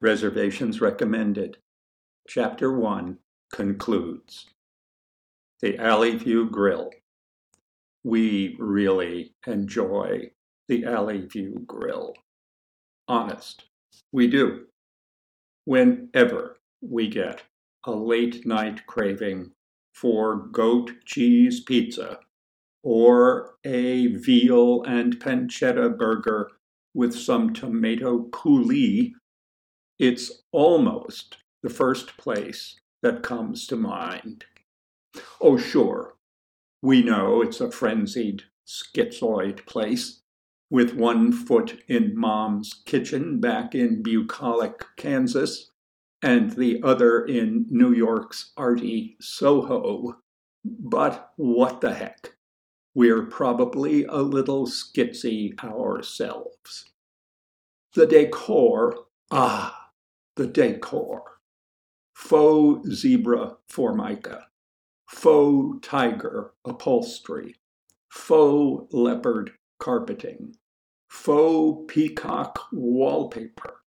Reservations recommended. Chapter 1 concludes. The Alley View Grill. We really enjoy the Alley View Grill. Honest, we do. Whenever we get a late night craving for goat cheese pizza or a veal and pancetta burger with some tomato coulis, it's almost the first place that comes to mind. Oh, sure, we know it's a frenzied, schizoid place with one foot in mom's kitchen back in bucolic Kansas and the other in New York's arty Soho. But what the heck? We're probably a little skitsy ourselves. The decor, ah, the decor. Faux zebra formica, faux tiger upholstery, faux leopard carpeting, faux peacock wallpaper.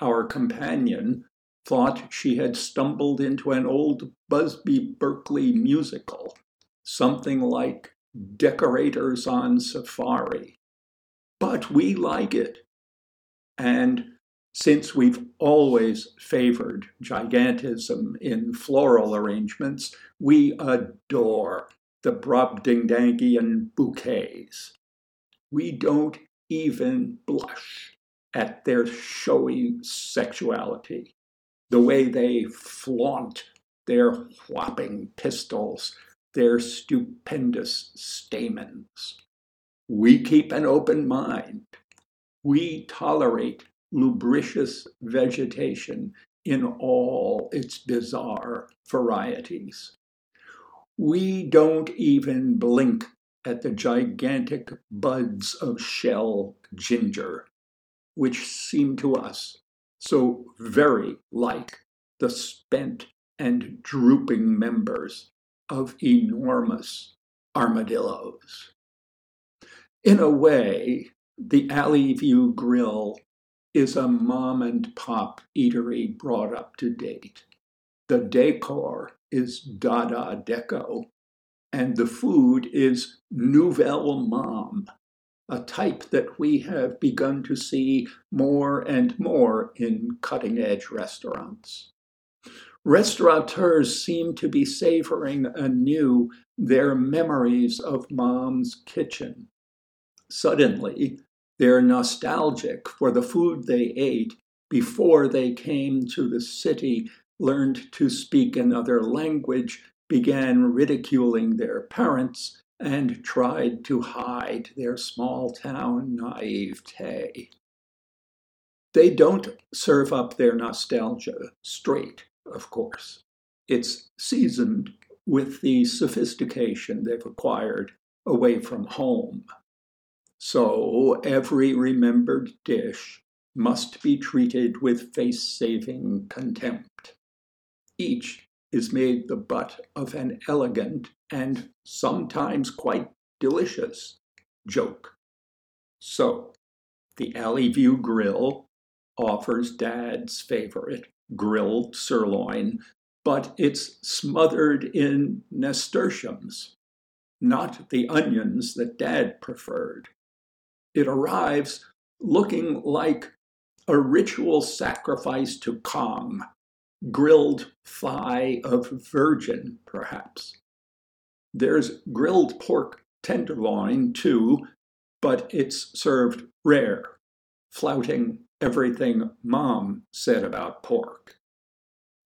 Our companion thought she had stumbled into an old Busby Berkeley musical, something like Decorators on Safari. But we like it. And since we've always favored gigantism in floral arrangements, we adore the Brobdingnagian bouquets. We don't even blush at their showy sexuality the way they flaunt their whopping pistils, their stupendous stamens. We keep an open mind. We tolerate lubricious vegetation in all its bizarre varieties. We don't even blink at the gigantic buds of shell ginger, which seem to us so very like the spent and drooping members of enormous armadillos. In a way, the Alley View Grill is a mom and pop eatery brought up to date. The decor is Dada Deco, and the food is Nouvelle Mom, a type that we have begun to see more and more in cutting edge restaurants. Restaurateurs seem to be savoring anew their memories of mom's kitchen. Suddenly, they're nostalgic for the food they ate before they came to the city, learned to speak another language, began ridiculing their parents, and tried to hide their small town naivete. They don't serve up their nostalgia straight, of course. It's seasoned with the sophistication they've acquired away from home. So every remembered dish must be treated with face saving contempt. Each is made the butt of an elegant and sometimes quite delicious joke. So, the Alley View Grill offers Dad's favorite grilled sirloin, but it's smothered in nasturtiums, not the onions that Dad preferred. It arrives looking like a ritual sacrifice to Kong grilled thigh of virgin, perhaps. There's grilled pork tenderloin, too, but it's served rare, flouting everything mom said about pork.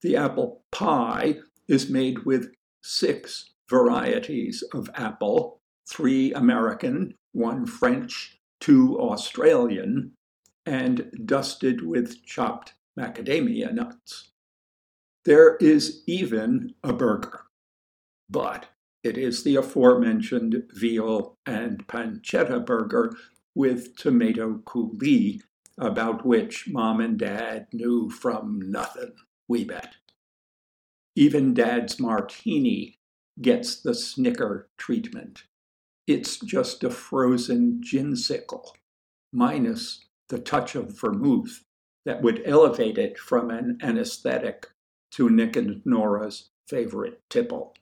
The apple pie is made with six varieties of apple three American, one French, two Australian, and dusted with chopped macadamia nuts. There is even a burger, but it is the aforementioned veal and pancetta burger with tomato coulis, about which mom and dad knew from nothing, we bet. Even dad's martini gets the snicker treatment. It's just a frozen ginsicle, minus the touch of vermouth that would elevate it from an anesthetic to Nick and Nora's favorite tipple.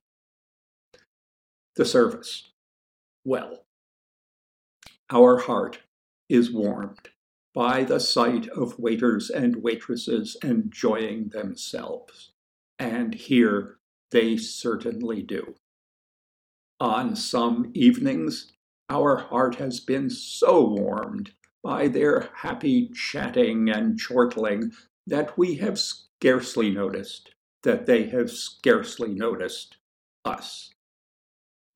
The service. Well, our heart is warmed by the sight of waiters and waitresses enjoying themselves. And here they certainly do. On some evenings, our heart has been so warmed by their happy chatting and chortling that we have scarcely noticed that they have scarcely noticed us.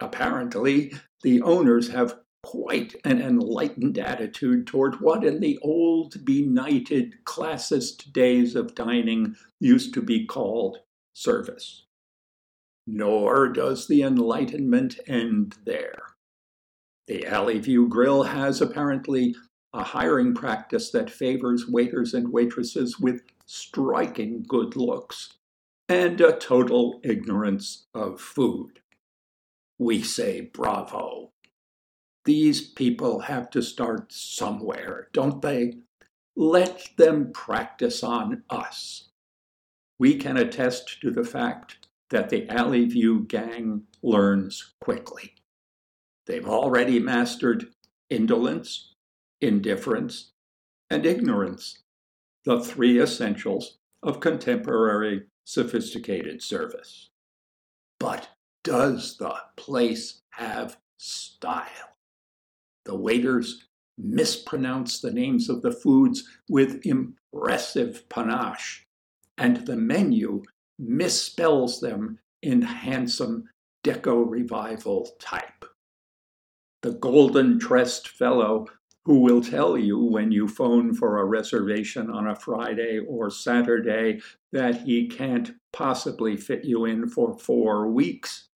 Apparently, the owners have quite an enlightened attitude toward what in the old benighted classist days of dining used to be called service. Nor does the Enlightenment end there. The Alley View Grill has apparently a hiring practice that favors waiters and waitresses with striking good looks and a total ignorance of food. We say bravo. These people have to start somewhere, don't they? Let them practice on us. We can attest to the fact that the Alley View gang learns quickly. They've already mastered indolence, indifference, and ignorance, the three essentials of contemporary sophisticated service. But does the place have style? The waiters mispronounce the names of the foods with impressive panache, and the menu misspells them in handsome Deco revival type the golden tressed fellow who will tell you when you phone for a reservation on a Friday or Saturday that he can't possibly fit you in for four weeks.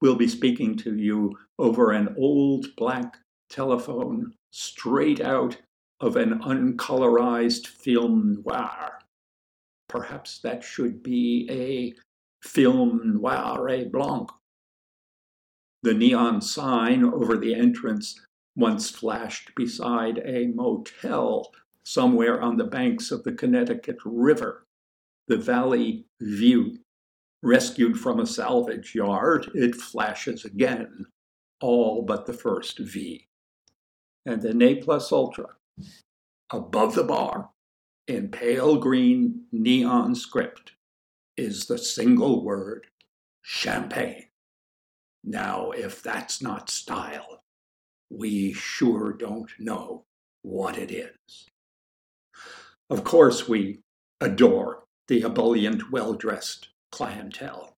We'll be speaking to you over an old black telephone straight out of an uncolorized film noir. Perhaps that should be a film noir et blanc the neon sign over the entrance once flashed beside a motel somewhere on the banks of the Connecticut River, the Valley View. Rescued from a salvage yard, it flashes again, all but the first V. And the Ne Plus Ultra, above the bar, in pale green neon script, is the single word champagne. Now, if that's not style, we sure don't know what it is. Of course, we adore the ebullient, well dressed clientele.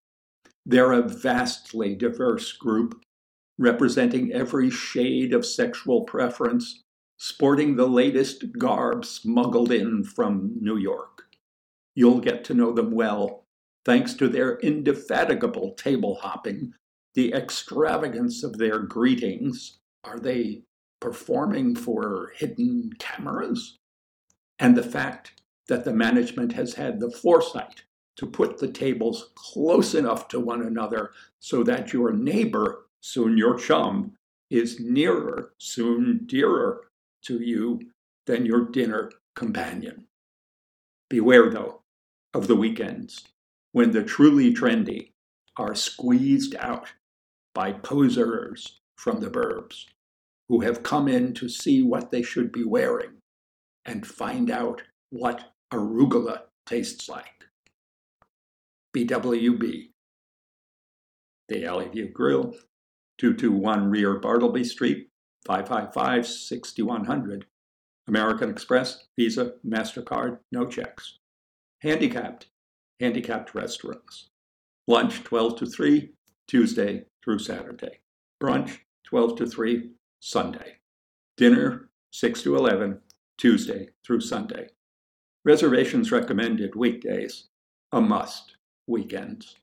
They're a vastly diverse group, representing every shade of sexual preference, sporting the latest garb smuggled in from New York. You'll get to know them well, thanks to their indefatigable table hopping the extravagance of their greetings. Are they performing for hidden cameras? And the fact that the management has had the foresight to put the tables close enough to one another so that your neighbor, soon your chum, is nearer, soon dearer to you than your dinner companion. Beware, though, of the weekends when the truly trendy are squeezed out by posers from the burbs who have come in to see what they should be wearing and find out what arugula tastes like. BWB. The Alley View Grill, 221 Rear Bartleby Street, 555 6100. American Express, Visa, MasterCard, no checks. Handicapped, handicapped restrooms. Lunch 12 to 3, Tuesday through Saturday. Brunch, 12 to 3, Sunday. Dinner, 6 to 11, Tuesday through Sunday. Reservations recommended weekdays, a must weekends.